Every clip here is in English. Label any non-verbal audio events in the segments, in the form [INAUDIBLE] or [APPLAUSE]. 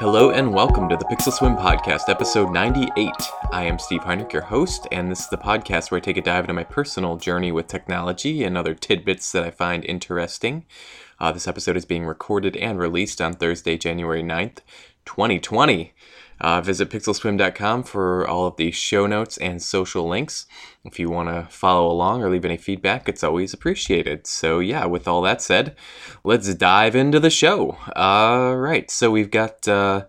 Hello and welcome to the Pixel Swim Podcast, episode 98. I am Steve Heinrich, your host, and this is the podcast where I take a dive into my personal journey with technology and other tidbits that I find interesting. Uh, this episode is being recorded and released on Thursday, January 9th, 2020. Uh, visit pixelswim.com for all of the show notes and social links. If you want to follow along or leave any feedback, it's always appreciated. So, yeah, with all that said, let's dive into the show. All right, so we've got. Uh,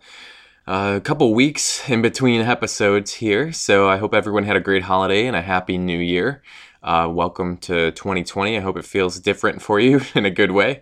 a couple weeks in between episodes here, so I hope everyone had a great holiday and a happy new year. Uh, welcome to 2020. I hope it feels different for you [LAUGHS] in a good way.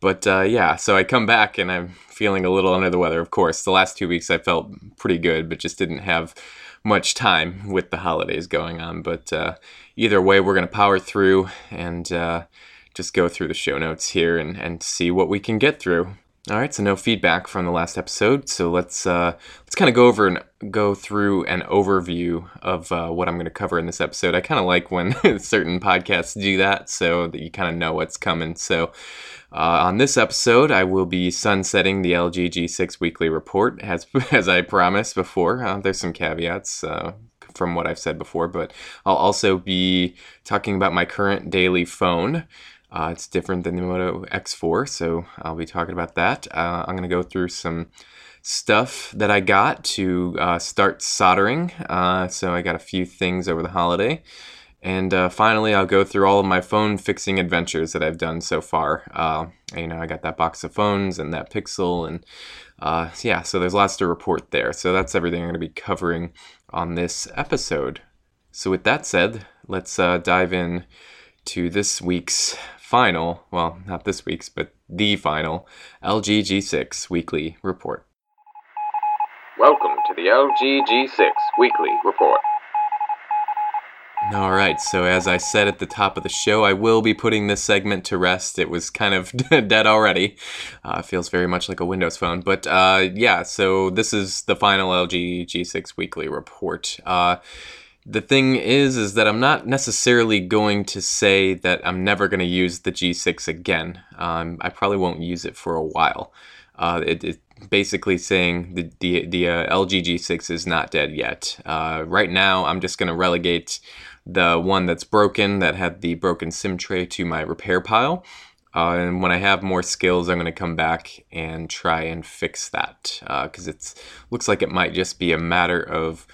But uh, yeah, so I come back and I'm feeling a little under the weather, of course. The last two weeks I felt pretty good, but just didn't have much time with the holidays going on. But uh, either way, we're going to power through and uh, just go through the show notes here and, and see what we can get through. All right, so no feedback from the last episode. So let's uh, let's kind of go over and go through an overview of uh, what I'm going to cover in this episode. I kind of like when [LAUGHS] certain podcasts do that, so that you kind of know what's coming. So uh, on this episode, I will be sunsetting the LG G6 weekly report, as [LAUGHS] as I promised before. Uh, there's some caveats uh, from what I've said before, but I'll also be talking about my current daily phone. Uh, it's different than the Moto X4, so I'll be talking about that. Uh, I'm going to go through some stuff that I got to uh, start soldering. Uh, so I got a few things over the holiday. And uh, finally, I'll go through all of my phone fixing adventures that I've done so far. Uh, you know, I got that box of phones and that Pixel, and yeah, so there's lots to report there. So that's everything I'm going to be covering on this episode. So with that said, let's dive in to this week's final, well, not this week's, but the final LG G6 weekly report. Welcome to the LG G6 weekly report. All right, so as I said at the top of the show, I will be putting this segment to rest. It was kind of [LAUGHS] dead already. Uh, feels very much like a Windows phone. But uh, yeah, so this is the final LG G6 weekly report. Uh, the thing is is that i'm not necessarily going to say that i'm never going to use the g6 again. Um, i probably won't use it for a while. Uh, it, it basically saying the, the, the uh, lg g6 is not dead yet. Uh, right now i'm just going to relegate the one that's broken that had the broken sim tray to my repair pile. Uh, and when I have more skills, I'm going to come back and try and fix that. Because uh, it looks like it might just be a matter of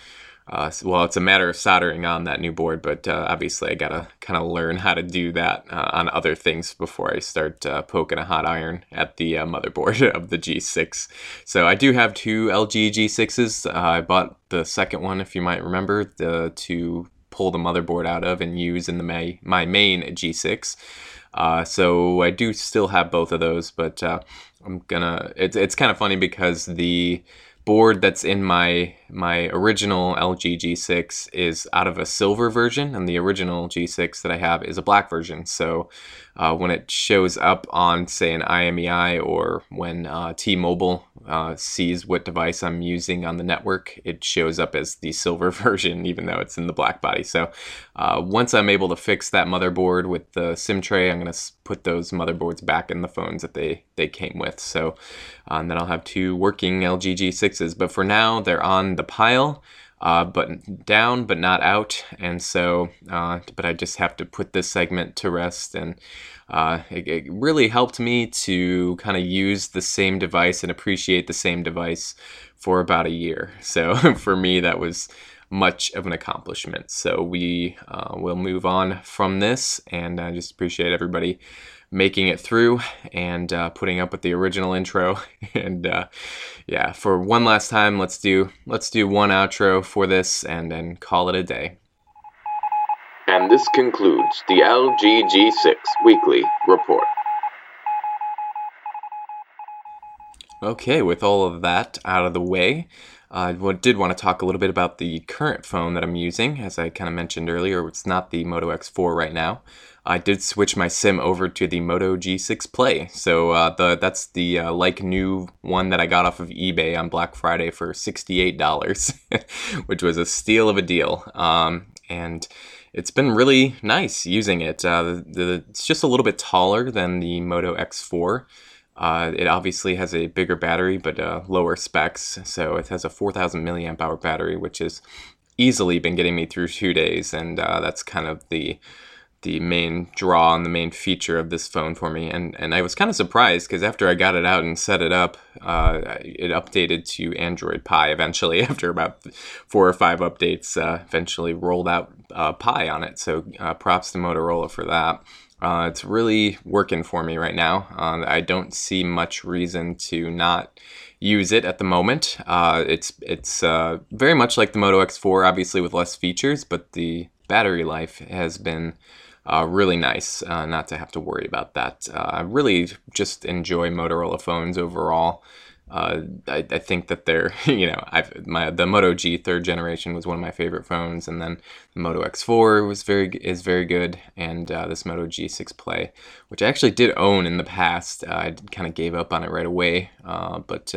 uh, well, it's a matter of soldering on that new board, but uh, obviously I gotta kind of learn how to do that uh, on other things before I start uh, poking a hot iron at the uh, motherboard [LAUGHS] of the G6. So I do have two LG G6s. Uh, I bought the second one, if you might remember, the to pull the motherboard out of and use in the my, my main G6. so I do still have both of those, but I'm gonna. It's it's kind of funny because the board that's in my my original LG G6 is out of a silver version, and the original G6 that I have is a black version. So uh, when it shows up on, say, an IMEI or when uh, T-Mobile uh, sees what device I'm using on the network, it shows up as the silver [LAUGHS] version, even though it's in the black body. So uh, once I'm able to fix that motherboard with the SIM tray, I'm going to put those motherboards back in the phones that they, they came with. So um, then I'll have two working LG G6s. But for now, they're on the pile uh, but down but not out. And so, uh, but I just have to put this segment to rest. And uh, it, it, really helped me to kind of use the same device and appreciate the same device for about a year. So [LAUGHS] for me, that was much of an accomplishment. So we uh, will move on from this, and I just appreciate everybody making it through and uh, putting up with the original intro. [LAUGHS] and uh, yeah, for one last time, let's do let's do one outro for this and then call it a day. And this concludes the LGG6 Weekly Report. Okay, with all of that out of the way, I did want to talk a little bit about the current phone that I'm using. As I kind of mentioned earlier, it's not the Moto X4 right now. I did switch my sim over to the Moto G6 Play. So uh, the that's the uh, like new one that I got off of eBay on Black Friday for $68, [LAUGHS] which was a steal of a deal. Um, and it's been really nice using it. Uh, the, the, it's just a little bit taller than the Moto X4. Uh, it obviously has a bigger battery, but uh, lower specs. So it has a 4,000 milliamp hour battery, which has easily been getting me through two days, and uh, that's kind of the the main draw and the main feature of this phone for me. And and I was kind of surprised because after I got it out and set it up, uh, it updated to Android Pie eventually. [LAUGHS] After about four or five updates, uh, eventually rolled out uh, Pie on it. So uh, props to Motorola for that. Uh, it's really working for me right now. Uh, I don't see much reason to not use it at the moment. it's it's very much like the Moto X4, obviously with less features, but the battery life has been uh, really nice uh, not to have to worry about that. Uh, I really just enjoy Motorola phones overall. Uh, I, I, think that they're, [LAUGHS] you know, I've, my the Moto G third generation was one of my favorite phones, and then the Moto X4 was very is very good, and uh, this Moto G6 Play, which I actually did own in the past, uh, I kind of gave up on it right away, but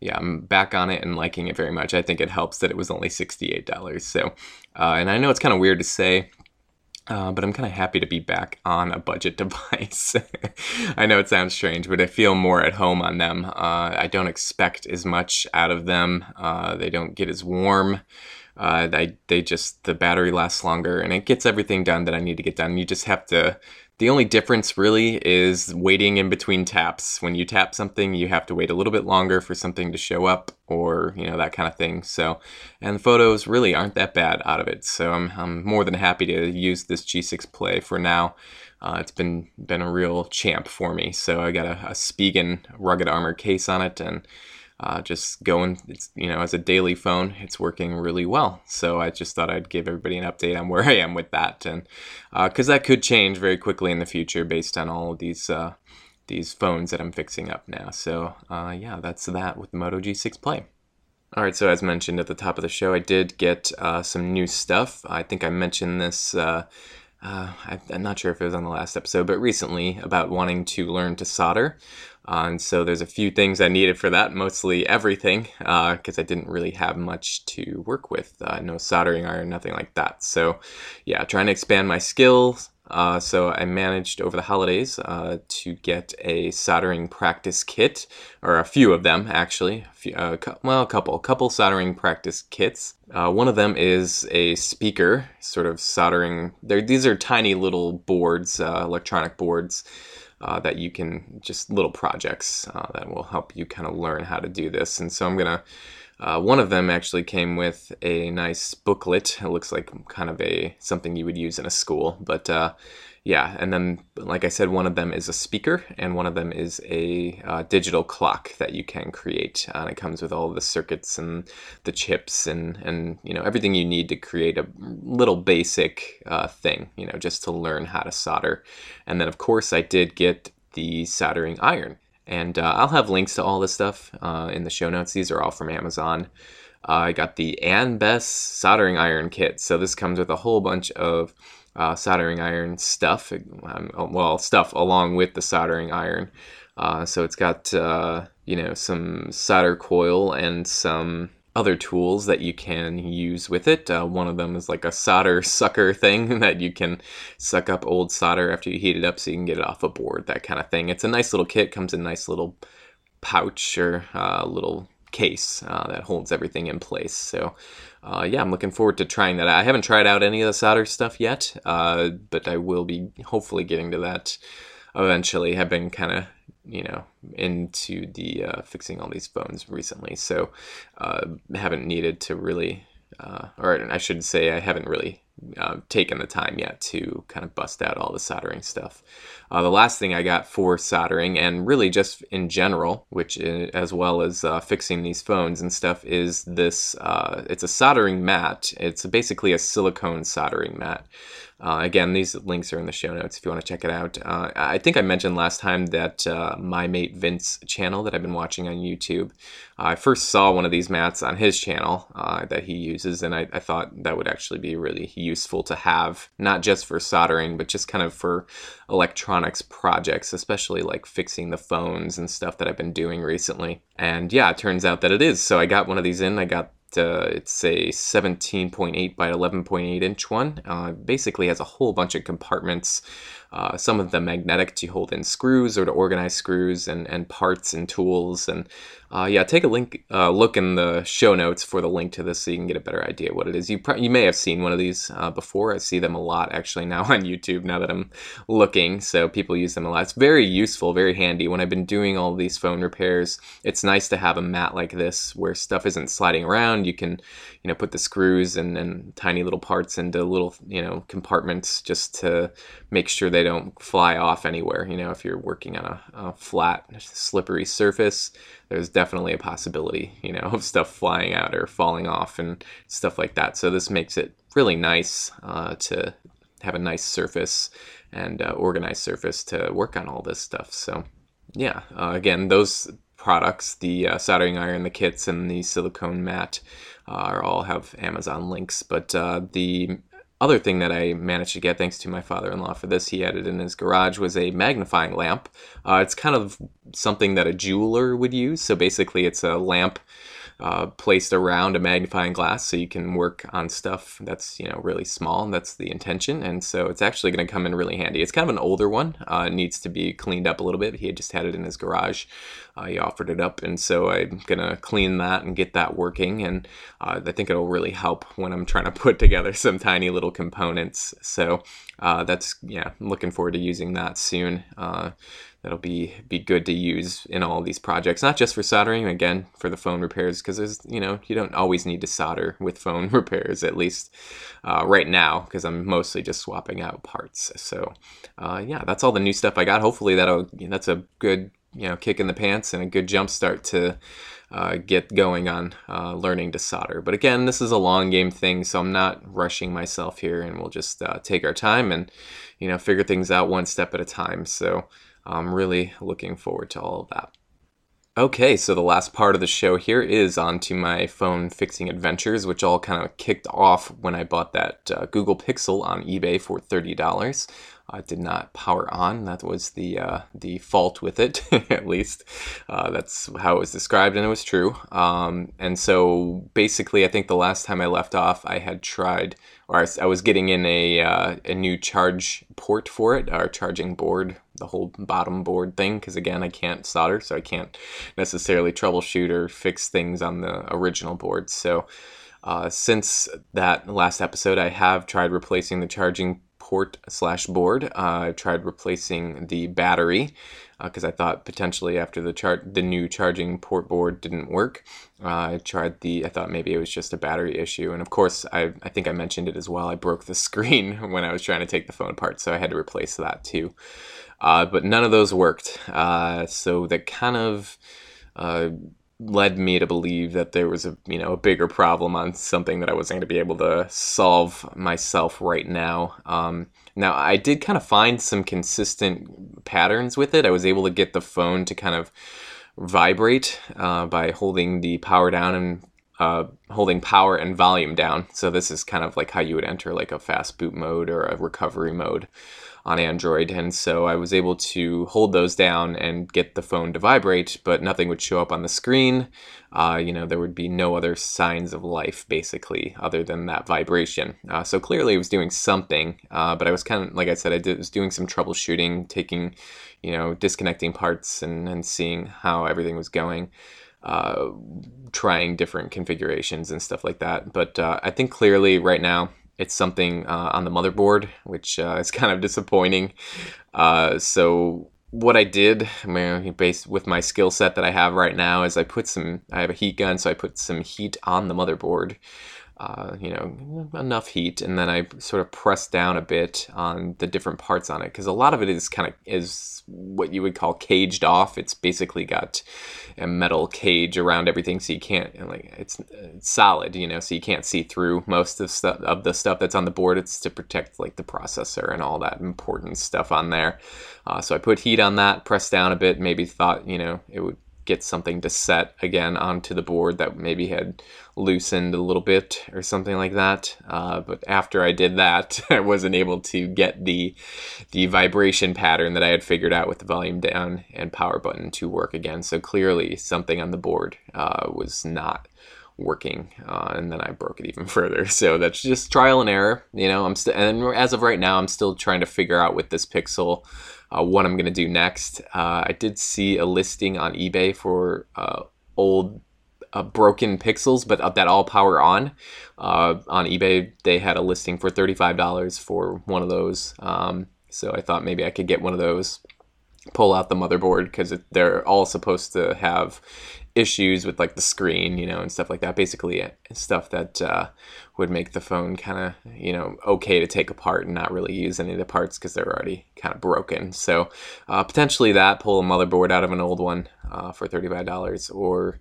yeah, I'm back on it and liking it very much. I think it helps that it was only $68. So, uh, and I know it's kind of weird to say, uh, but I'm kind of happy to be back on a budget [LAUGHS] device. I know it sounds strange, but I feel more at home on them. Uh, I don't expect as much out of them. Uh, they don't get as warm. Uh, they, they just, the battery lasts longer and it gets everything done that I need to get done. You just have to the only difference really is waiting in between taps. When you tap something, you have to wait a little bit longer for something to show up or, you know, that kind of thing. So, and the photos really aren't that bad out of it. So I'm, I'm more than happy to use this G6 Play for now. Uh, it's been been a real champ for me. So I got a, a Spigen rugged armor case on it and uh, just going, it's, you know, as a daily phone, it's working really well. So I just thought I'd give everybody an update on where [LAUGHS] I am with that, and because uh, that could change very quickly in the future based on all of these uh, these phones that I'm fixing up now. So uh, yeah, that's that with the Moto G6 Play. All right, so as mentioned at the top of the show, I did get uh, some new stuff. I think I mentioned this. Uh, I, am not sure if it was on the last episode, but recently about wanting to learn to solder. Uh, and so there's a few things I needed for that, mostly everything, because uh, I didn't really have much to work with. Uh, no soldering iron, nothing like that. So, yeah, trying to expand my skills. Uh, so I managed over the holidays uh, to get a soldering practice kit, or a few of them actually. A few, uh, well, a couple, a couple soldering practice kits. one of them is a speaker, sort of soldering. These are tiny little boards, electronic boards uh, that you can just little projects uh, that will help you kind of learn how to do this. And so I'm gonna. Uh, one of them actually came with a nice booklet. It looks like kind of a something you would use in a school, but uh, yeah, and then like I said, one of them is a speaker, and one of them is a uh, digital clock that you can create. Uh, and it comes with all the circuits and the chips and and you know everything you need to create a little basic uh, thing, you know, just to learn how to solder. And then of course I did get the soldering iron, and uh, I'll have links to all this stuff uh, in the show notes. These are all from Amazon. Uh, I got the Anbes soldering iron kit. So this comes with a whole bunch of uh, soldering iron stuff, um, well, stuff along with the soldering iron. Uh, so it's got, uh, you know, some solder coil and some other tools that you can use with it. Uh, one of them is like a solder sucker [LAUGHS] thing that you can suck up old solder after you heat it up so you can get it off a board, that kind of thing. It's a nice little kit, comes in a nice little pouch or uh, little case uh, that holds everything in place. So uh, yeah, I'm looking forward to trying that. I haven't tried out any of the solder stuff yet, uh, but I will be hopefully getting to that eventually. Have been kind of you know into the uh, fixing all these phones recently, so uh, haven't needed to really, uh, or I should say, I haven't really uh, taken the time yet to kind of bust out all the soldering stuff. Uh, the last thing I got for soldering, and really just in general, which is, as well as uh, fixing these phones and stuff, is this. Uh, it's a soldering mat. It's basically a silicone soldering mat. Uh, again, these links are in the show notes if you want to check it out. Uh, I think I mentioned last time that uh, my mate Vince channel that I've been watching on YouTube. I first saw one of these mats on his channel uh, that he uses, and I, I, thought that would actually be really useful to have, not just for soldering, but just kind of for electronics projects, especially like fixing the phones and stuff that I've been doing recently. And yeah, it turns out that it is. So I got one of these in. I got uh, it's a 17.8 by 11.8 inch one. Uh, basically has a whole bunch of compartments. Uh, some of them magnetic to hold in screws or to organize screws and, and parts and tools. And uh, yeah, take a link uh, look in the show notes for the link to this so you can get a better idea what it is. You you may have seen one of these uh, before. I see them a lot actually now [LAUGHS] on YouTube. Now that I'm looking, so people use them a lot. It's very useful, very handy. When I've been doing all these phone repairs, it's nice to have a mat like this where stuff isn't sliding around. You can you know put the screws and, and tiny little parts into little you know compartments just to make sure they don't fly off anywhere. You know, if you're working on a, a flat, slippery surface, there's definitely a possibility, you know, [LAUGHS] of stuff flying out or falling off and stuff like that. So this makes it really nice uh, to have a nice surface and uh, organized surface to work on all this stuff. So yeah, uh, again, those products, the uh, soldering iron, the kits, and the silicone mat, uh, are all have Amazon links. But uh, the other thing that I managed to get, thanks to my father-in-law for this, he had it in his garage, was a magnifying lamp. Uh, it's kind of something that a jeweler would use. So basically, it's a lamp uh, placed around a magnifying glass so you can work on stuff that's you know really small and that's the intention. And so it's actually going to come in really handy. It's kind of an older one. Uh, it needs to be cleaned up a little bit. He had just had it in his garage. Uh, he offered it up. And so i'm going to clean that and get that working. And uh, i think it'll really help when i'm trying to [LAUGHS] put together some tiny little components. So uh, that's yeah looking forward to using that soon. Uh, that'll be be good to use in all these projects not just for soldering again for the phone repairs because there's you know you don't always need to solder with phone [LAUGHS] repairs at least uh, right now because i'm mostly just swapping out parts so uh, yeah that's all the new stuff i got hopefully that'll that's a good you know kick in the pants and a good jump start to uh, get going on uh, learning to solder. But again, this is a long game thing, so I'm not rushing myself here, and we'll just uh, take our time and you know figure things out one step at a time. So I'm really looking forward to all of that. Okay, so the last part of the show here is on to my phone fixing adventures, which all kind of kicked off when I bought that uh, Google Pixel on eBay for $30. Uh, did not power on. That was the uh, the fault with it, [LAUGHS] at least. Uh, that's how it was described, and it was true. Um, and so basically, I think the last time I left off, I had tried, or I, was getting in a uh, a new charge port for it, our charging board, the whole bottom board thing. Because again, I can't solder, so I can't necessarily troubleshoot or fix things on the original board. So. Uh, since that last episode, I have tried replacing the charging port slash board. Uh, I tried replacing the battery because uh, I thought potentially after the chart the new charging port board didn't work. Uh, I tried the I thought maybe it was just a battery issue, and of course I I think I mentioned it as well. I broke the [LAUGHS] screen when I was trying to take the phone apart, so I had to replace that too. Uh, but none of those worked. Uh, so that kind of uh, led me to believe that there was a you know a bigger problem on something that I wasn't going to be able to solve myself right now. Um, now I did kind of find some consistent patterns with it. I was able to get the phone to kind of vibrate uh, by holding the power down and uh, holding power and volume down. So this is kind of like how you would enter like a fast boot mode or a recovery mode on Android. And so I was able to hold those down and get the phone to vibrate, but nothing would show up on the screen. Uh, you know, there would be no other signs of life basically other than that vibration. Uh, so clearly it was doing something, uh, but I was kind of, like I said, I did, was doing some troubleshooting, taking, you know, disconnecting parts and, and seeing how everything was going. Uh, trying different configurations and stuff like that. But uh, I think clearly right now it's something uh, on the motherboard, which uh, is [LAUGHS] kind of disappointing. Uh, so what I did, I mean, based with my skill set that I have right now, is I put some. I have a heat gun, so I put some heat on the motherboard. Uh, you know, enough heat, and then I sort of press down a bit on the different parts on it because a lot of it is kind of is what you would call caged off. It's basically got a metal cage around everything, so you can't like it's, it's solid, you know, so you can't see through most of stuff of the stuff that's on the board. It's to protect like the processor and all that important stuff on there. Uh, so I put heat on that, pressed down a bit, maybe thought you know it would get something to set again onto the board that maybe had loosened a little bit or something like that. Uh, but after I did that, [LAUGHS] I wasn't able to get the the vibration pattern that I had figured out with the volume down and power button to work again. So clearly, something on the board uh, was not working, uh, and then I broke it even [LAUGHS] further. So that's just trial and error. You know, I'm still, and as of right now, I'm still trying to figure out with this Pixel uh, what I'm gonna do next. Uh, I did see a listing on eBay for uh, old uh, broken pixels, but uh, that all power on. Uh, on eBay, they had a listing for $35 for one of those. Um, so I thought maybe I could get one of those, pull out the motherboard because they're all supposed to have issues with like the screen, you know, and stuff like that. Basically, stuff that would make the phone kind of, you know, okay to take apart and not really use any of the parts because they're already kind of broken. So uh, potentially that pull a motherboard out of an old one uh, for thirty-five dollars, or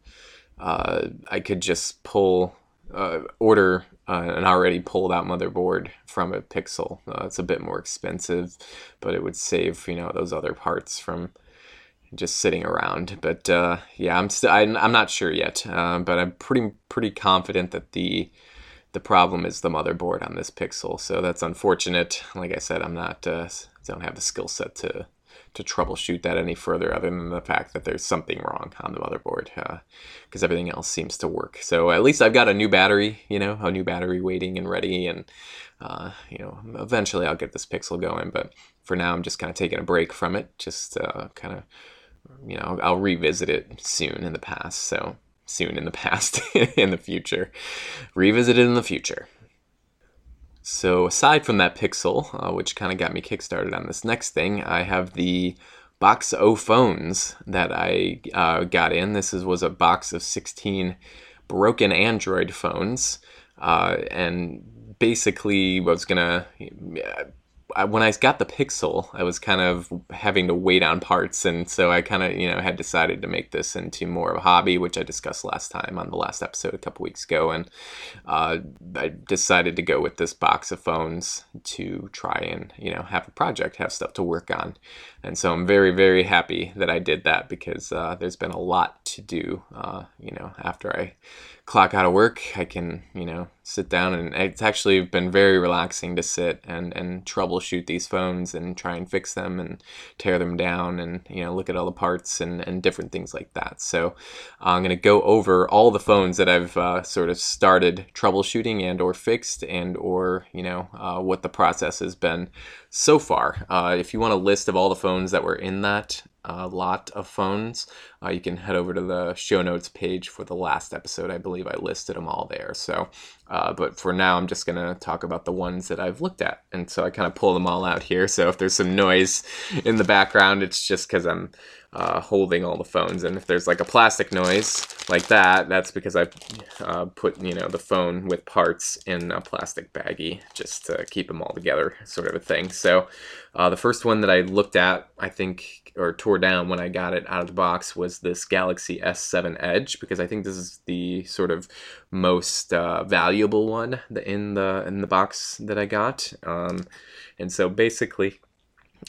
uh, I could just pull uh, order an already pulled out motherboard from a Pixel. it's a bit more expensive, but it would save you know those other parts from just sitting around. But uh, yeah, I'm still I'm, I'm not sure yet, uh, but I'm pretty pretty confident that the the problem is the motherboard on this Pixel. So that's unfortunate. Like I said, I'm not uh, don't have the skill set to to troubleshoot that any further, other than the fact that there's something wrong on the motherboard, because uh, everything else seems to work. So at least I've got a new battery, you know, a new battery waiting and ready, and uh, you know, eventually I'll get this Pixel going. But for now, I'm just kind of taking a break from it, just uh, kind of you know, I'll revisit it soon in the past. So soon in the past, [LAUGHS] in the future, revisit it in the future. So aside from that Pixel, uh, which kind of got me kickstarted on this next thing, I have the box O phones that I uh, got in. This is, was a box of 16 broken Android phones, uh, and basically was gonna When I got the Pixel, I was kind of having to wait on parts, and so I kind of you know had decided to make this into more of a hobby, which I discussed last time on the last episode a couple weeks ago, and uh, I decided to go with this box of phones to try and you know have a project, have stuff to work on, and so I'm very very happy that I did that because uh, there's been a lot to do, uh, you know, after I clock out of work, I can, you know, sit down and it's actually been very relaxing to sit and, and troubleshoot these phones and try and fix them and tear them down and, you know, look at all the parts and, and different things like that. So uh, I'm going to go over all the phones that I've uh, sort of started troubleshooting and or fixed and or, you know, uh, what the process has been so far. Uh, if you want a list of all the phones that were in that a lot of phones, uh, you can head over to the show notes page for the last episode. I believe I listed them all there. So, uh, but for now, I'm just going to talk about the ones that I've looked at. And so I kind of pull them all out here. So if there's some noise in the background, it's just because I'm uh, holding all the phones. And if there's like a plastic noise like that, that's because I uh, put you know the phone with parts in a plastic baggie just to keep them all together, sort of a thing. So uh, the first one that I looked at, I think, or tore down when I got it out of the box was this Galaxy S7 Edge because I think this is the sort of most uh, valuable one in the in the box that I got. Um, and so basically,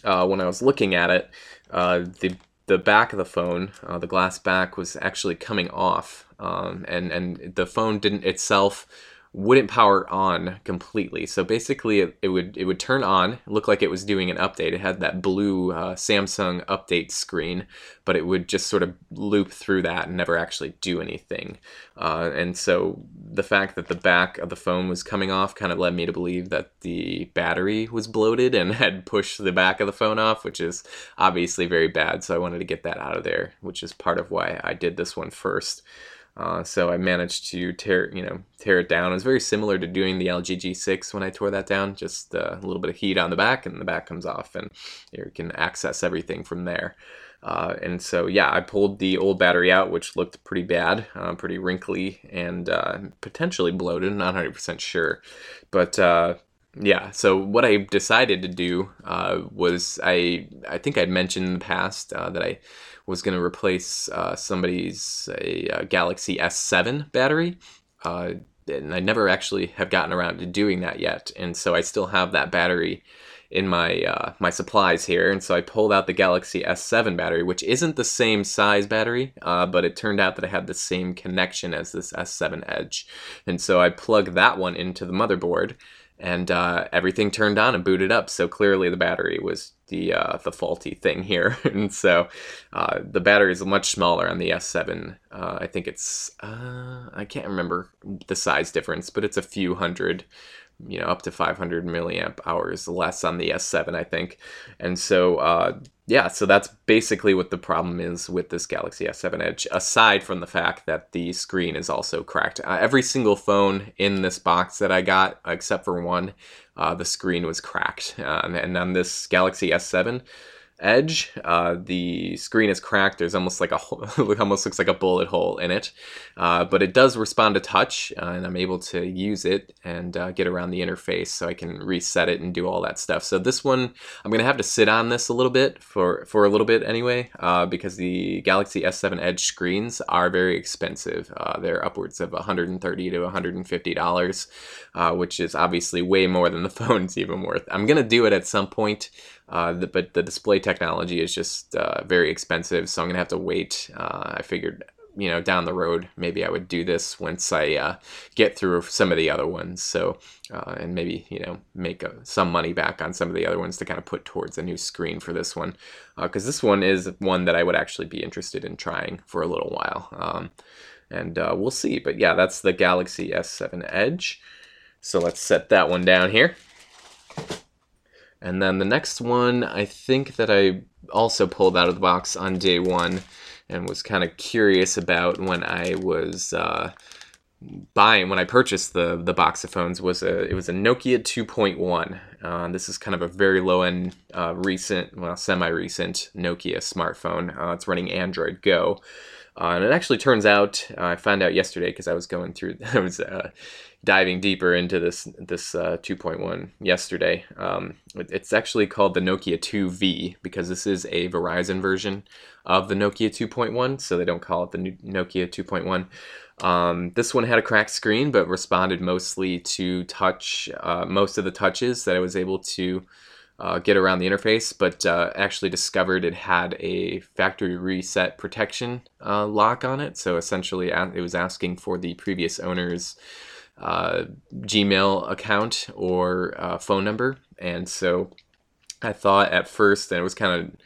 uh, when I was looking at it, uh, the the back of the phone, uh, the glass back, was actually coming off, um, and and the phone didn't itself wouldn't power on completely. So basically, it, it, would it would turn on, look like it was doing an update. It had that blue uh, Samsung update screen, but it would just sort of loop through that and never actually do anything. Uh, and so the fact that the back of the phone was coming off kind of led me to believe that the battery was bloated and [LAUGHS] had pushed the back of the phone off, which is obviously very bad. So I wanted to get that out of there, which is part of why I did this one first. Uh, so I managed to tear, you know, tear it down. It was very similar to doing the LG G6 when I tore that down. Just uh, a little bit of heat on the back, and the back comes off, and you can access everything from there. Uh, and so, yeah, I pulled the old battery out, which looked pretty bad, uh, pretty wrinkly, and uh, potentially bloated. Not 100% sure, but uh, yeah. So what I decided to do was I I think I'd mentioned in the past that I was going to replace uh, somebody's a, a, Galaxy S7 battery. Uh, and I never actually have gotten around to doing that yet. And so I still have that battery in my uh, my supplies here. And so I pulled out the Galaxy S7 battery, which isn't the same size battery, uh, but it turned out that I had the same connection as this S7 Edge. And so I plugged that one into the motherboard and uh, everything turned on and booted up. So clearly the battery was the uh, the faulty thing here, [LAUGHS] and so uh, the battery is much smaller on the S7 Uh, I think it's uh, I can't remember the size difference, but it's a few hundred, you know, up to 500 milliamp hours less on the S7, I think. And so uh, yeah, so that's basically what the problem is with this Galaxy S7 Edge, aside from the fact that the screen is also cracked. Uh, every single phone in this box that I got, except for one, uh, the screen was cracked. [LAUGHS] Uh, and on this Galaxy S7, edge. Uh, the screen is cracked. There's almost like a it [LAUGHS] almost looks like a bullet hole in it, uh, but it does respond to touch, uh, and I'm able to use it and uh, get around the interface so I can reset it and do all that stuff. So this one, I'm gonna have to sit on this a little bit for for a little bit anyway, uh, because the Galaxy S7 Edge screens are very expensive. Uh, they're upwards of 130 to 150 dollars, which is obviously way more than the [LAUGHS] phone's even worth. I'm gonna do it at some point. Uh, the, but the display technology is just uh, very expensive, so I'm gonna have to wait. Uh, I figured, you know, down the road, maybe I would do this once I uh, get through some of the other ones. So, uh, and maybe you know, make uh, some money back on some of the other ones to kind of put towards a new screen for this one, because this one is one that I would actually be interested in trying for a little while. Um, and we'll see. But yeah, that's the Galaxy S7 Edge. So let's set that one down here. And then the next one, I think that I also pulled out of the box on day one and was kind of curious about when I was uh, buying when I purchased the the box of phones was a it was a Nokia 2.1. Uh, this is kind of a very low end, uh, recent, well, semi recent Nokia smartphone. Uh, it's running Android Go. Uh, and it actually turns out, uh, I found out yesterday because I was going through, [LAUGHS] I was uh, diving deeper into this this uh, 2.1 yesterday. Um, it, it's actually called the Nokia 2V because this is a Verizon version of the Nokia 2.1, so they don't call it the Nokia 2.1. Um, this one had a cracked screen, but responded mostly to touch, uh, most of the touches that I was able to uh, get around the interface, but uh, actually discovered it had a factory reset protection uh, lock on it. So essentially, it was asking for the previous owner's uh, Gmail account or uh, phone number, and so I thought at first, and it was kind of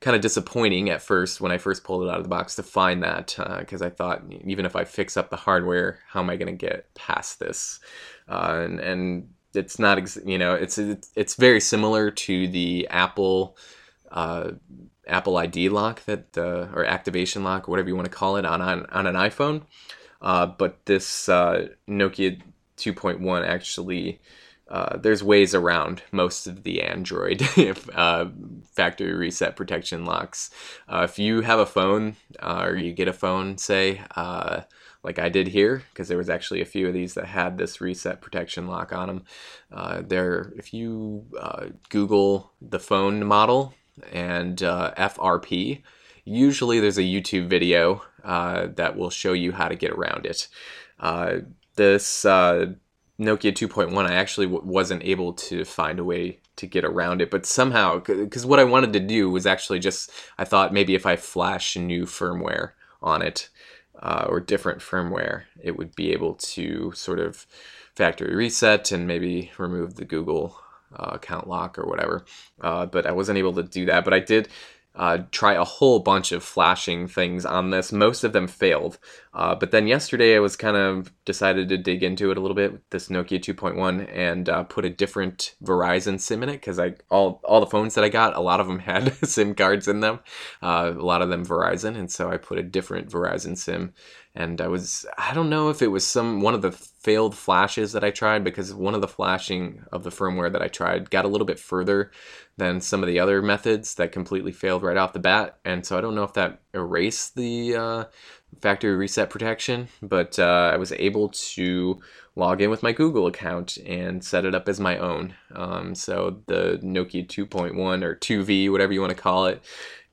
kind of disappointing at first when I first pulled it out of the box to find that because uh, I thought even if I fix up the hardware, how am I going to get past this? and, and it's not ex- you know it's it's very similar to the Apple uh, Apple ID lock that uh, or activation lock, whatever you want to call it, on on, on an iPhone. Uh, but this uh, Nokia 2.1 actually. Uh, there's ways around most of the Android [LAUGHS] uh, factory reset protection locks. if you have a phone or you get a phone, say, like I did here, because there was actually a few of these that had this reset protection lock on them. Uh, there, if you uh, Google the phone model and uh, FRP, usually there's a YouTube video uh, that will show you how to get around it. Uh, this uh, Nokia 2.1, I actually w- wasn't able to find a way to get around it, but somehow, because what I wanted to do was actually just, I thought maybe if I flash new firmware on it, uh, or different firmware, it would be able to sort of factory reset and maybe remove the Google uh, account lock or whatever. Uh, but I wasn't able to do that. But I did uh, try a whole bunch of flashing things on this. Most of them failed. Uh, but then yesterday I was kind of decided to dig into it a little bit with this Nokia 2.1 and uh, put a different Verizon SIM in it because I all all the phones that I got, a lot of them [LAUGHS] had SIM cards in them. Uh, a lot of them Verizon, and so I put a different Verizon SIM. And I was I don't know if it was some one of the failed flashes that I tried because one of the flashing of the firmware that I tried got a little bit further than some of the other methods that completely failed right off the bat. And so I don't know if that erased the uh, factory reset protection, but uh, I was able to log in with my Google account and set it up as my own. Um, so the Nokia 2.1 or 2V, whatever you want to call it,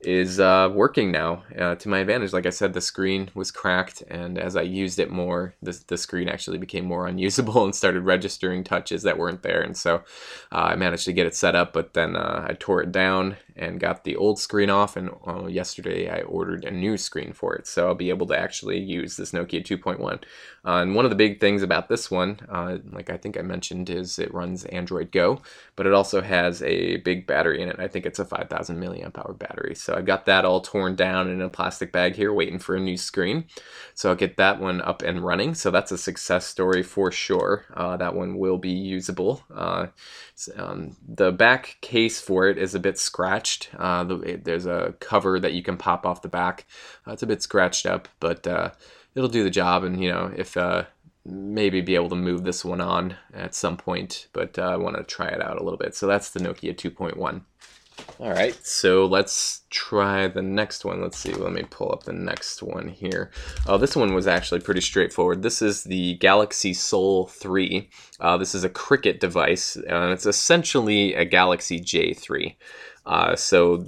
is uh, working now uh, to my advantage. Like I said, the screen was cracked, and as I used it more, the, the screen actually became more [LAUGHS] unusable and started registering touches that weren't there. And so uh, I managed to get it set up, but then uh, I tore it down and got the old screen off. And uh, yesterday I ordered a new screen for it, so I'll be able to actually use this Nokia 2.1. Uh, and one of the big things about this one, uh, like I think I mentioned, is it runs Android Go, but it also has a big battery in it. I think it's a 5,000 milliamp hour battery. So I've got that all torn down in a plastic bag here, waiting for a new screen. So I'll get that one up and running. So that's a success story for sure. Uh, that one will be usable. Uh, um, the back case for it is a bit scratched. Uh, the, there's a cover that you can pop off the back. Uh, it's a bit scratched up, but uh, it'll do the job. And you know, if uh, maybe be able to move this one on at some point, but I want to try it out a little bit. So that's the Nokia 2.1. All right, so let's try the next one. Let's see, let me pull up the next one here. Oh, this one was actually pretty straightforward. This is the Galaxy Sol 3. Uh, this is a Cricket device, and it's essentially a Galaxy J3. Uh, so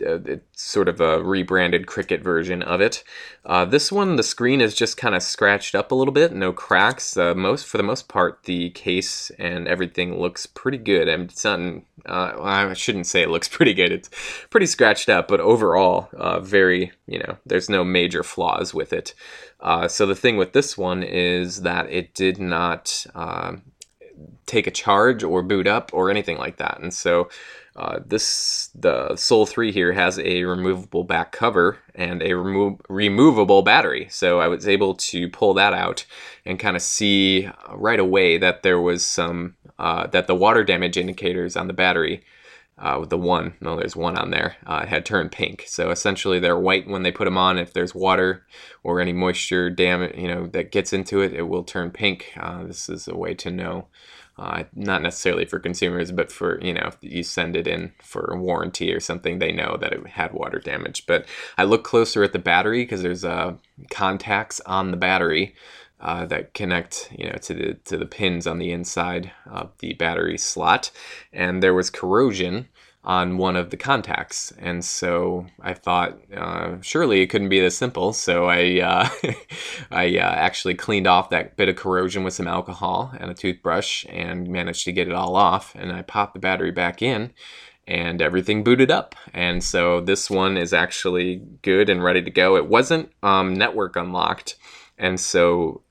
uh, it's sort of a rebranded Cricket version of it. Uh, this one, the screen is just kind of scratched up a little bit, no cracks. Uh, most for the most part, the case and everything looks pretty good. And it's not, uh, I shouldn't say it looks [LAUGHS] pretty good. It's pretty scratched up, but overall, uh, very you know, there's no major flaws with it. Uh, so the thing with this one is that it did not take a charge or boot up or anything like that, and so. Uh, this the Sol 3 here has a removable back cover and a remo- removable battery. So I was able to pull that out and kind of see right away that there was some uh, that the water damage indicators on the battery uh, with the one, no, there's one on there, uh, had turned pink. So essentially, they're white when they put them on. If there's water or any moisture damage, you know, that gets into it, it will turn pink. Uh, this is a way to know uh, not necessarily for consumers, but for you know, if you send it in for warranty or something, they know that it had water damage. But I look closer at the battery because there's uh, contacts on the battery uh, that connect you know to the to the pins on the inside of the battery slot, and there was corrosion on one of the contacts. And so I thought, uh, surely it couldn't be this simple. So I, uh, [LAUGHS] I uh, actually cleaned off that bit of corrosion with some alcohol and a toothbrush and managed to get it all off. And I popped the battery back in and everything booted up. And so this one is actually good and ready to go. It wasn't um, network unlocked. And so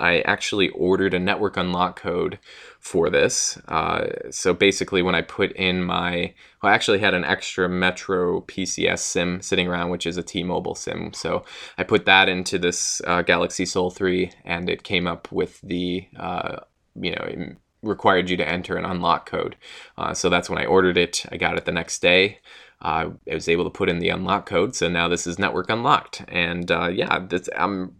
I actually ordered a network unlock code for this. Uh, so basically, when I put in my, well, I actually had an extra Metro PCS SIM sitting around, which is a T-Mobile SIM. So I put that into this uh, Galaxy Sol 3, and it came up with the, uh, you know, required you to enter an unlock code. Uh, so that's when I ordered it. I got it the next day. Uh, I was able to put in the unlock code, so now this is network unlocked. And uh, yeah, this, I'm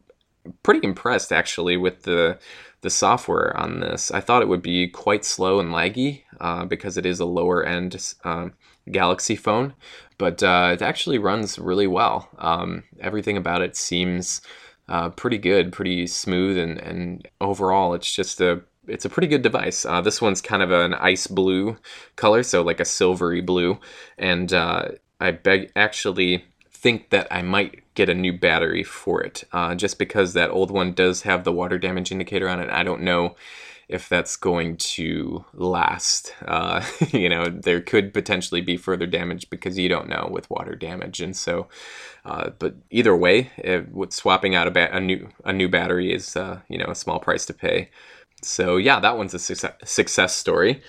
pretty impressed actually with the the software on this. I thought it would be quite slow and laggy uh, because it is a lower end uh, Galaxy phone, but uh, it actually runs really well. Um, everything about it seems uh, pretty good, pretty smooth, and, and overall, it's just a it's a pretty good device. Uh, this one's kind of an ice blue color, so like a silvery blue, and uh, I beg actually think that I might get a new battery for it, uh, just because that old one does have the water damage indicator on it. I don't know if that's going to last. Uh, [LAUGHS] you know, there could potentially be further damage because you don't know with water damage, and so. Uh, but either way, it, with swapping out a, ba- a new a new battery is uh, you know a small price to pay. So yeah, that one's a success, success story.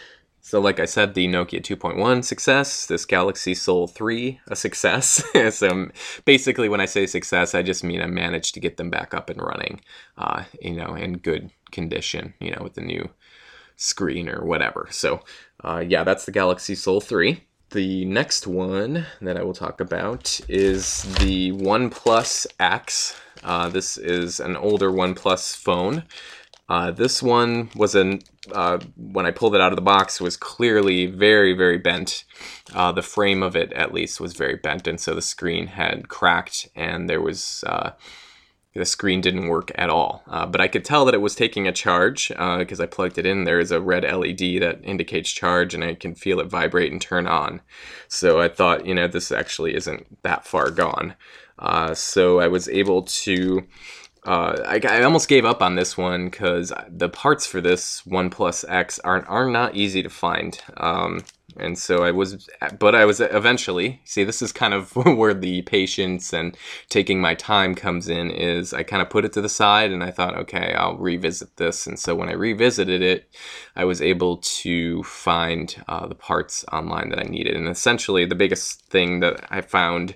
So, like I said, the Nokia 2.1 success, this Galaxy Sol 3 a success. [LAUGHS] so, basically, when I say success, I just mean I managed to get them back up and running, uh, you know, in good condition, you know, with the new screen or whatever. So, uh, yeah, that's the Galaxy Sol 3. The next one that I will talk about is the OnePlus X. Uh, this is an older OnePlus phone. Uh, this one was an uh, when I pulled it out of the box was clearly very very bent. Uh, the frame of it at least was very bent, and so the screen had cracked, and there was uh, the screen didn't work at all. Uh, but I could tell that it was taking a charge because uh, I plugged it in. There is a red LED that indicates charge, and I can feel it vibrate and turn on. So I thought, you know, this actually isn't that far gone. so I was able to uh, I, I, almost gave up on this one because the parts for this OnePlus X are are not easy to find. Um, and so I was, but I was eventually. See, this is kind of [LAUGHS] where the patience and taking my time comes in. Is I kind of put it to the side, and I thought, okay, I'll revisit this. And so when I revisited it, I was able to find uh, the parts online that I needed, and essentially the biggest thing that I found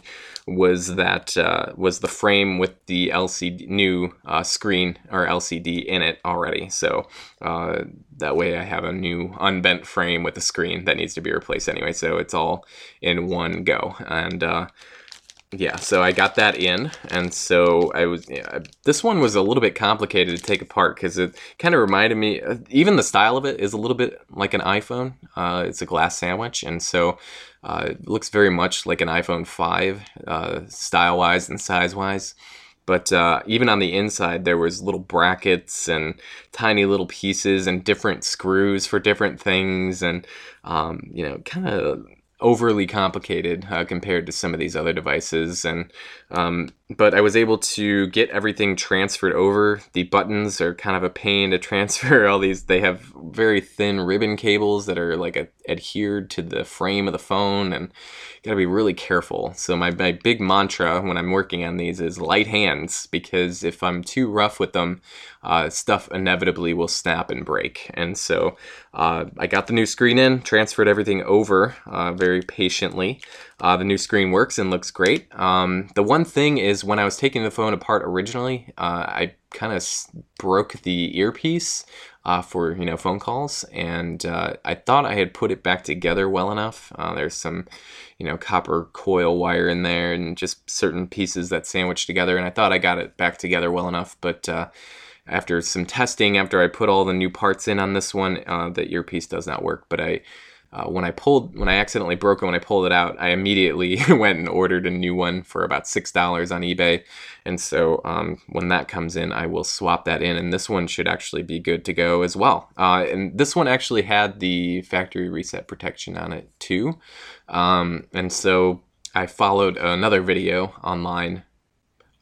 was that uh, was the frame with the LCD new uh, screen or LCD in it already. So uh, that way I have a new unbent frame with a screen that needs to be replaced anyway. So it's all in one go. And uh, yeah, so I got that in, and so I was. Yeah, this one was a little bit complicated to take apart because it kind of reminded me. Uh, even the style of it is a little bit like an iPhone. Uh, it's a glass sandwich, and so uh, it looks very much like an iPhone 5, uh, style-wise and size-wise. But uh, even on the inside, there was little brackets and tiny little pieces and different screws for different things, and um, you know, kind of overly complicated uh, compared to some of these other devices and um, but I was able to get everything transferred over. The buttons are kind of a pain to [LAUGHS] transfer all these. They have very thin ribbon cables that are like a, adhered to the frame of the phone and gotta be really careful. So my, my big mantra when I'm working on these is light hands because if I'm too rough with them uh, stuff inevitably will snap and break. And so uh, I got the new screen in transferred everything over uh, very patiently uh, the new screen works and looks great. Um, the one thing is when I was taking the phone apart originally, uh, I kind of broke the earpiece uh, for you know phone calls, and uh, I thought I had put it back together well enough. Uh, there's some you know copper coil wire in there and just certain pieces that sandwich together, and I thought I got it back together well enough, but uh, after some testing, after I put all the new parts in on this one, uh, the earpiece does not work. But I uh, when I pulled, when I accidentally broke it when I pulled it out, I immediately [LAUGHS] went and ordered a new one for about six dollars on eBay. And so um, when that comes in, I will swap that in, and this one should actually be good to go as well. Uh, and this one actually had the factory reset protection on it too. Um, and so I followed another video online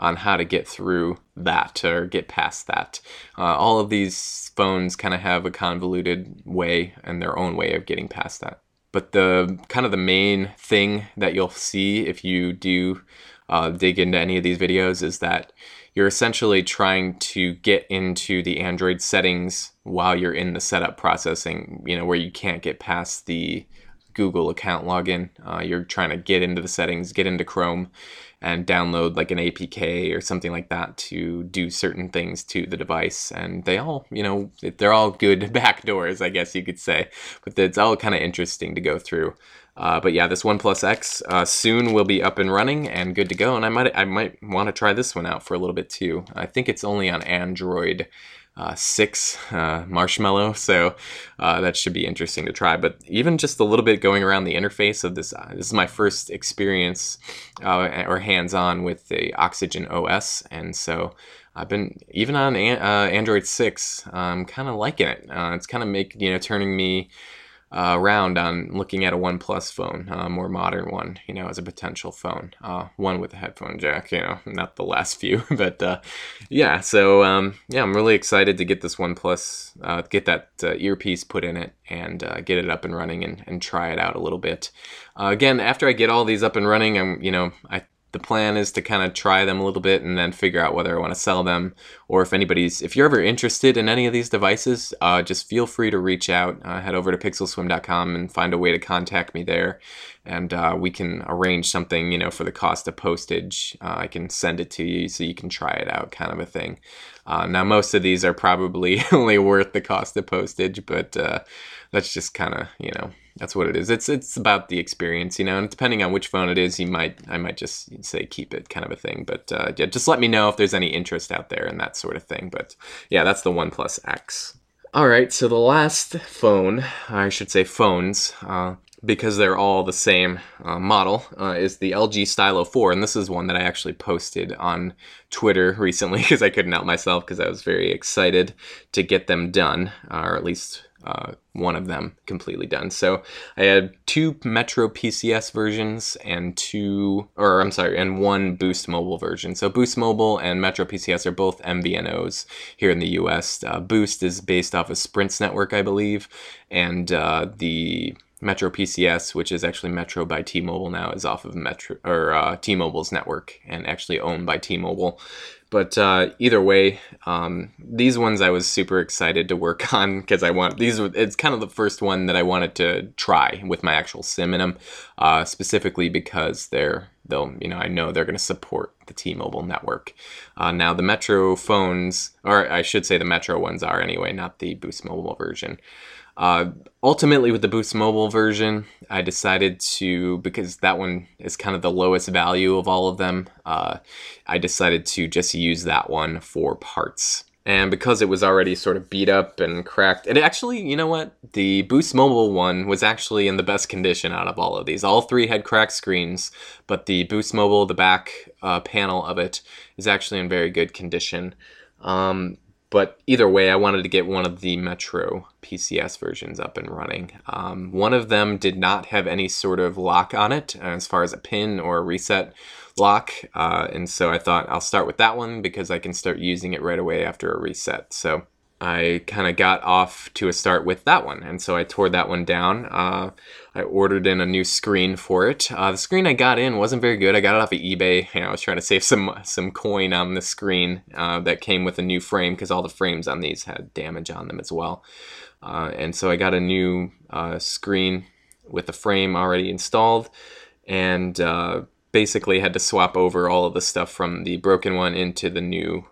on how to get through that or get past that. Uh, all of these phones kind of have a convoluted way and their own way of getting past that. But the kind of the main thing that you'll see if you do uh, dig into any of these videos is that you're essentially trying to get into the Android settings while you're in the setup processing, you know, where you can't get past the Google account login. Uh, you're trying to get into the settings, get into Chrome, and download like an APK or something like that to do certain things to the device. And they all, you know, they're all good [LAUGHS] backdoors, I guess you could say. But it's all kind of interesting to go through. Uh, but yeah, this OnePlus X uh, soon will be up and running and good to go. And I might I might want to try this one out for a little bit too. I think it's only on Android uh, six uh, marshmallow, so uh, that should be interesting to try. But even just a little bit going around the interface of this, uh, this is my first experience uh, or hands-on with the Oxygen OS, and so I've been even on an- uh, Android six, I'm kind of liking it. it's kind of make you know turning me uh, around on looking at a OnePlus phone, a more modern one, you know, as a potential phone. Uh, one with a headphone jack, you know, not the last few, [LAUGHS] but uh, yeah. So um, yeah, I'm really excited to get this OnePlus, uh, get that uh, earpiece put in it, and uh, get it up and running and, and try it out a little bit. again, after I get all these up and running, I'm you know I the plan is to kind of try them a little bit and then figure out whether I want to sell them. Or if anybody's if you're ever interested in any of these devices uh, just feel free to reach out. Uh, head over to pixelswim.com and find a way to contact me there. And uh, we can arrange something you know for the cost of postage. Uh, I can send it to you so you can try it out kind of a thing. Uh, now most of these are probably [LAUGHS] only worth the cost of postage but uh, that's just kind of you know that's what it is. It's it's about the experience, you know. And depending on which phone it is, you might I might just say keep it, kind of a thing. But uh, yeah, just let me know if there's any interest out there and that sort of thing. But yeah, that's the OnePlus X. All right, so the last phone, I should say phones, uh, because they're all the same uh, model, uh, is the LG Stylo 4. And this is one that I actually posted on Twitter recently [LAUGHS] because I couldn't help myself because I was very excited to get them done, or at least uh, one of them completely done. So I had two Metro PCS versions and two, or I'm sorry, and one Boost Mobile version. So Boost Mobile and Metro PCS are both MVNOs here in the US. Uh, Boost is based off of Sprint's network, I believe, and uh, the Metro PCS, which is actually Metro by T-Mobile now, is off of Metro or uh, T-Mobile's network and actually owned by T-Mobile. But uh, either way, um, these ones I was super excited to work [LAUGHS] on because I want these. It's kind of the first one that I wanted to try with my actual sim in them, uh, specifically because they're they'll you know I know they're going to support the T-Mobile network. Uh, now the Metro phones, or I should say the Metro ones are anyway, not the Boost Mobile version. Uh, ultimately, with the Boost Mobile version, I decided to, because that one is kind of the lowest value of all of them, uh, I decided to just use that one for parts. And because it was already sort of beat up and cracked, and actually, you know what? The Boost Mobile one was actually in the best condition out of all of these. All three had cracked screens, but the Boost Mobile, the back uh, panel of it, is actually in very good condition. Um, but either way, I wanted to get one of the Metro PCS versions up and running. Um, one of them did not have any sort of lock on it as far as a pin or a reset lock. Uh, and so I thought I'll start with that one because I can start using it right away after a reset. So I kind of got off to a start with that one. And so I tore that one down. Uh, I ordered in a new screen for it. Uh, the screen I got in wasn't very good. I got it off of eBay. Know, I was trying to save [LAUGHS] some some coin on the screen uh, that came with a new frame because all the frames on these had damage on them as well. Uh, and so I got a new uh, screen with the frame already installed and uh, basically had to swap over all of the stuff from the broken one into the new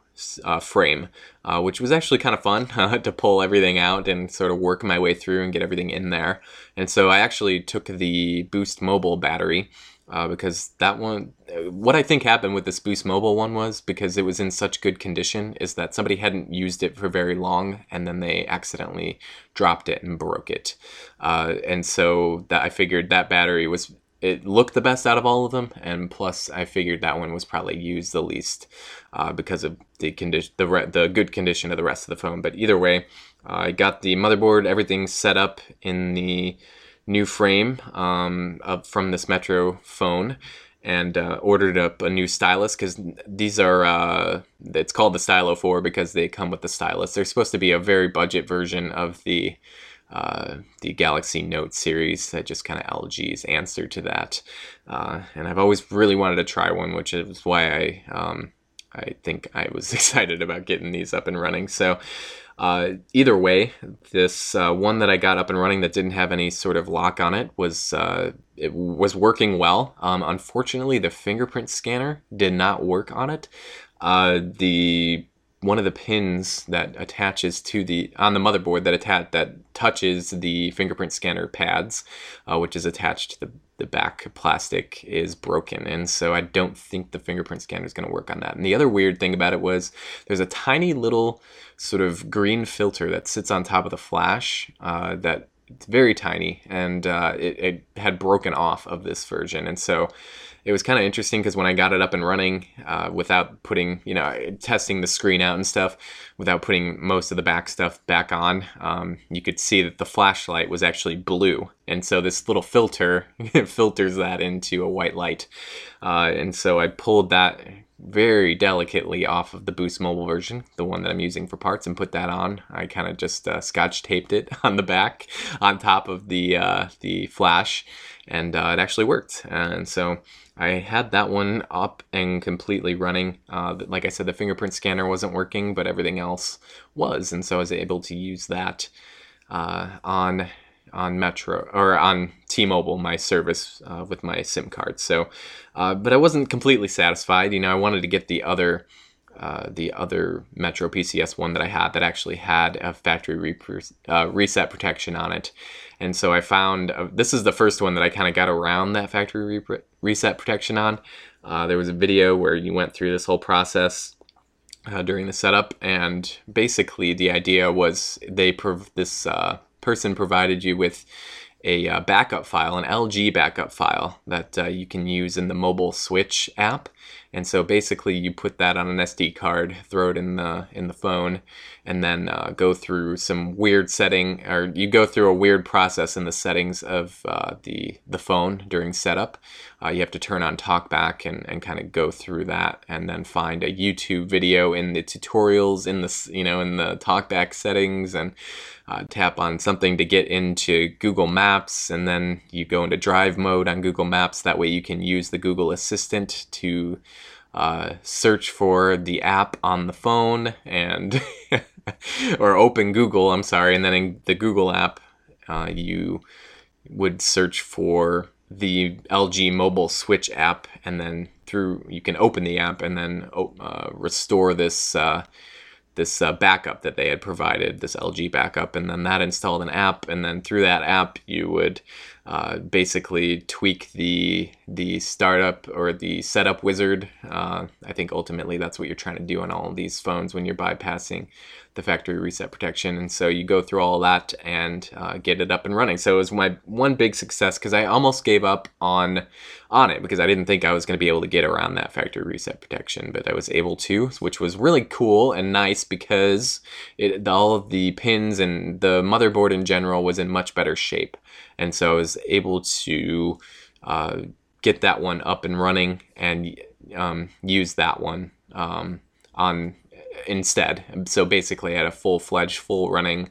uh, frame, uh, which was actually kind of fun [LAUGHS] uh, to pull everything out and sort of work my way through and get everything in there. And so I actually took the Boost Mobile battery uh, because that one, what I think happened with this Boost Mobile one was because it was in such good condition, is that somebody hadn't used it for very long and then they accidentally dropped it and broke it. Uh, and so that I figured that battery was it looked the best out of all of them, and plus I figured that one was probably used the least uh, because of the condition, the re- the good condition of the rest of the phone. But either way, I got the motherboard, everything set up in the new frame um, up from this Metro phone, and uh, ordered up a new stylus because these are uh, it's called the Stylo 4 because they come with the stylus. They're supposed to be a very budget version of the uh, the Galaxy Note series that just kind of LG's answer to that. Uh, and I've always really wanted to try one, which is why I um, I think I was [LAUGHS] excited about getting these up and running. So. Uh, either way, this uh, one that I got up and running that didn't have any sort of lock on it was uh, it was working well. Um, unfortunately, the fingerprint scanner did not work on it. Uh, the one of the pins that attaches to the on the motherboard that attach that touches the fingerprint scanner pads, uh, which is attached to the the back plastic is broken, and so I don't think the fingerprint scanner is going to work on that. And the other weird thing about it was there's a tiny little sort of green filter that sits on top of the flash uh, that it's very tiny, and uh, it, it had broken off of this version, and so it was kind of interesting because when I got it up and running uh, without putting, you know, testing the screen out and stuff, without putting most of the back stuff back on, um, you could see that the flashlight was actually blue. And so this little filter [LAUGHS] filters that into a white light. Uh, and so I pulled that very delicately off of the Boost Mobile version, the one that I'm using for parts, and put that on. I kind of just uh, scotch taped it [LAUGHS] on the back on top of the uh, the flash, and uh, it actually worked. And so I had that one up and completely running. Uh, like I said, the fingerprint scanner wasn't working, but everything else was, and so I was able to use that uh, on on Metro or on T-Mobile, my service uh, with my SIM card. So, uh, but I wasn't completely satisfied. You know, I wanted to get the other. Uh, the other Metro PCS one that I had that actually had a factory uh, reset protection on it, and so I found uh, this is the first one that I kind of got around that factory re- reset protection on. Uh, there was a video where you went through this whole process uh, during the setup, and basically the idea was they prov- this person provided you with a uh, backup file, an LG backup file that uh, you can use in the mobile switch app. And so basically, you put that on an SD card, throw it in the in the phone, and then uh, go through some weird setting, or you go through a weird process in the settings of uh, the the phone during setup. Uh, you have to turn on TalkBack and, and kind of go through that, and then find a YouTube video in the tutorials in the you know in the TalkBack settings, and uh, tap on something to get into Google Maps, and then you go into Drive mode on Google Maps. That way, you can use the Google Assistant to uh, search for the app on the phone and [LAUGHS] or open Google. I'm sorry, and then in the Google app, uh, you would search for the LG Mobile Switch app, and then through you can open the app and then uh, restore this uh, this uh, backup that they had provided, this LG backup, and then that installed an app, and then through that app you would uh, basically tweak the the startup or the setup wizard. Uh, I think ultimately that's what you're trying to do on all of these phones when you're bypassing the factory reset protection. And so you go through all that and uh, get it up and running. So it was my one big success because I almost gave up on on it because I didn't think I was going to be able to get around that factory reset protection, but I was able to, which was really cool and nice because it all of the pins and the motherboard in general was in much better shape, and so I was able to uh, get that one up and running and um, use that one um, on instead. So basically, I had a full fledged, full running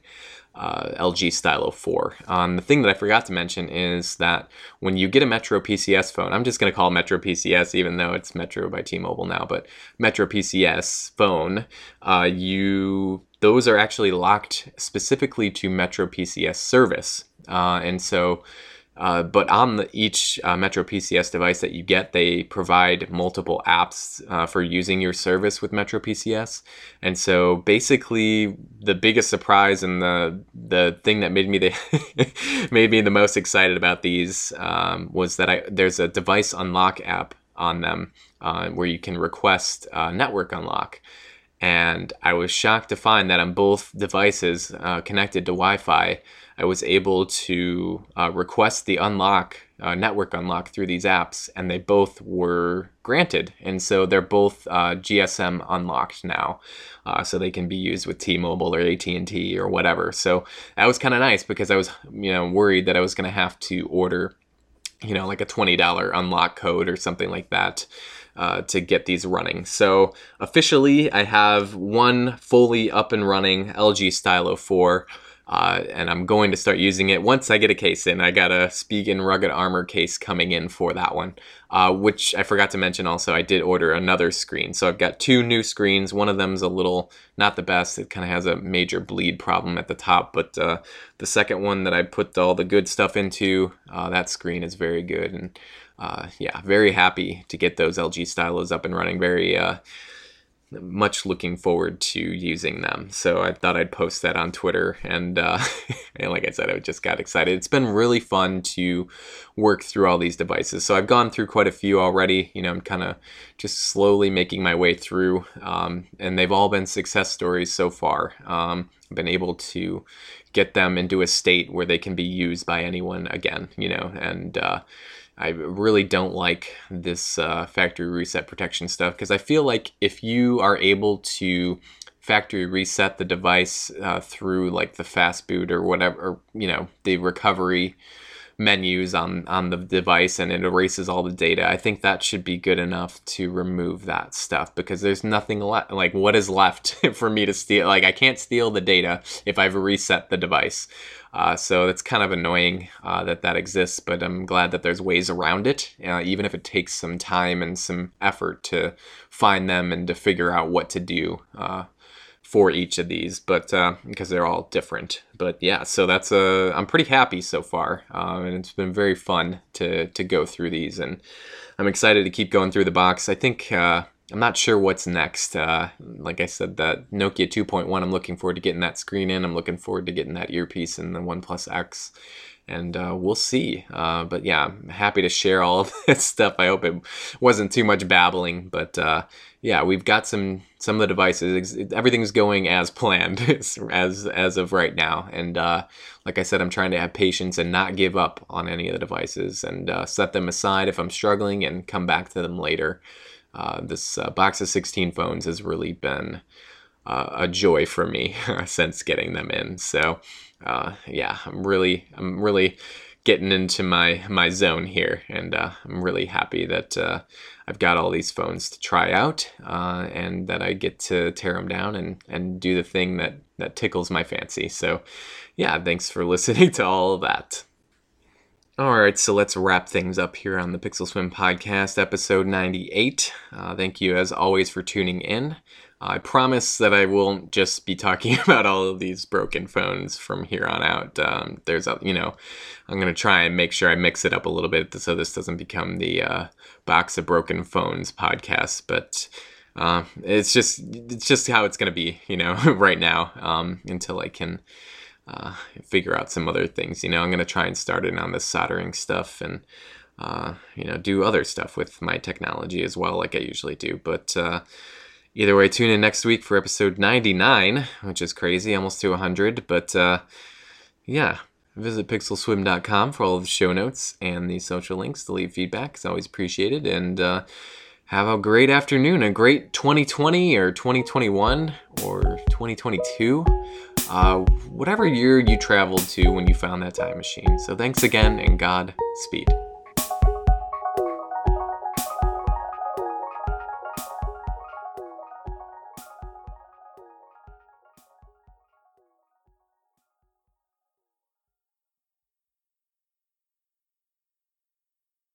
uh, LG Stylo 4. Um, the thing that I forgot to mention is that when you get a Metro PCS phone, I'm just going to call Metro PCS, even though it's Metro by T-Mobile now, but Metro PCS phone, uh, you those are actually locked specifically to Metro PCS service, uh, and so uh, but on the, each uh, Metro PCS device that you get, they provide multiple apps uh, for using your service with Metro PCS. And so basically, the biggest surprise and the the thing that made me the [LAUGHS] made me the most excited about these um, was that I there's a device unlock app on them uh, where you can request uh, network unlock. And I was shocked to find that on both devices connected to Wi-Fi I was able to uh, request the unlock, uh, network unlock through these apps, and they both were granted. And so they're both uh, GSM unlocked now, uh, so they can be used with T-Mobile or AT&T or whatever. So that was kind of nice because I was, you know, worried that I was going to have to order, you know, like a twenty dollar unlock code or something like that. Uh, to get these running. So officially, I have one fully up and running LG Stylo 4 uh, and I'm going to start using it once I get a case in. I got a Spigen Rugged Armor case coming in for that one, uh, which I forgot to mention also, I did order another screen. So I've got two new screens. One of them's a little not the best. It kind of has a major bleed problem at the top, but uh, the second one that I put all the good stuff into, uh, that screen is very good. And uh, yeah, very happy to get those LG Stylos up and running. Very uh, much looking forward to using them. So I thought I'd post that on Twitter. And, uh, [LAUGHS] and like I said, I just got excited. It's been really fun to work through all these devices. So I've gone through quite a few already. You know, I'm kind of just slowly making my way through. Um, and they've all been success stories so far. Um, I've been able to get them into a state where they can be used by anyone again, you know, and, uh, I really don't like this uh, factory reset protection stuff because I feel like if you are able to factory reset the device uh, through like the fast boot or whatever, or, you know, the recovery menus on on the device and it erases all the data. I think that should be good enough to remove that stuff because there's nothing left. Like what is left [LAUGHS] for me to steal? Like I can't steal the data if I've reset the device. Uh, so it's kind of annoying uh, that that exists, but I'm glad that there's ways around it, uh, even if it takes some time and some effort to find them and to figure out what to do uh, for each of these, but uh, because they're all different. But yeah, so that's a. I'm pretty happy so far, um, and it's been very fun to to go through these, and I'm excited to keep going through the box. I think uh, I'm not sure what's next. Uh, like I said, that Nokia 2.1, I'm looking forward to getting that screen in. I'm looking forward to getting that earpiece in the OnePlus X. And uh, we'll see. Uh, but yeah, I'm happy to share all [LAUGHS] of this stuff. I hope it wasn't too much babbling. But uh, yeah, we've got some some of the devices. Everything's going as [LAUGHS] planned as as of right now. And uh, like I said, I'm trying to have patience and not give up on any of the devices and uh, set them aside if I'm struggling and come back to them later. uh, this box of 16 phones has really been a joy for me [LAUGHS] since getting them in. So, uh, yeah, I'm really, I'm really getting into my my zone here, and uh, I'm really happy that uh, I've got all these phones to try out, uh, and that I get to tear them down and and do the thing that that tickles my fancy. So, yeah, thanks for [LAUGHS] listening to all of that. All right, so let's wrap things up here on the Pixel Swim podcast, episode 98. Uh, thank you, as always, for tuning in. I promise that I won't just be talking [LAUGHS] about all of these broken phones from here on out. Um, there's, a, you know, I'm gonna try and make sure I mix it up a little bit so this doesn't become the uh, box of broken phones podcast. But uh, it's just it's just how it's gonna be, you know, [LAUGHS] right now um, until I can uh, figure out some other things. You know, I'm gonna try and start in on the soldering stuff and. Uh, you know, do other stuff with my technology as well, like I usually do. But uh, Either way, tune in next week for episode 99, which is crazy, almost to 100. But uh, yeah, visit pixelswim.com for all of the show notes and the social links to leave feedback. It's always appreciated. And uh, have a great afternoon, a great 2020 or 2021 or 2022. Uh, whatever year you traveled to when you found that time machine. So thanks again and God speed.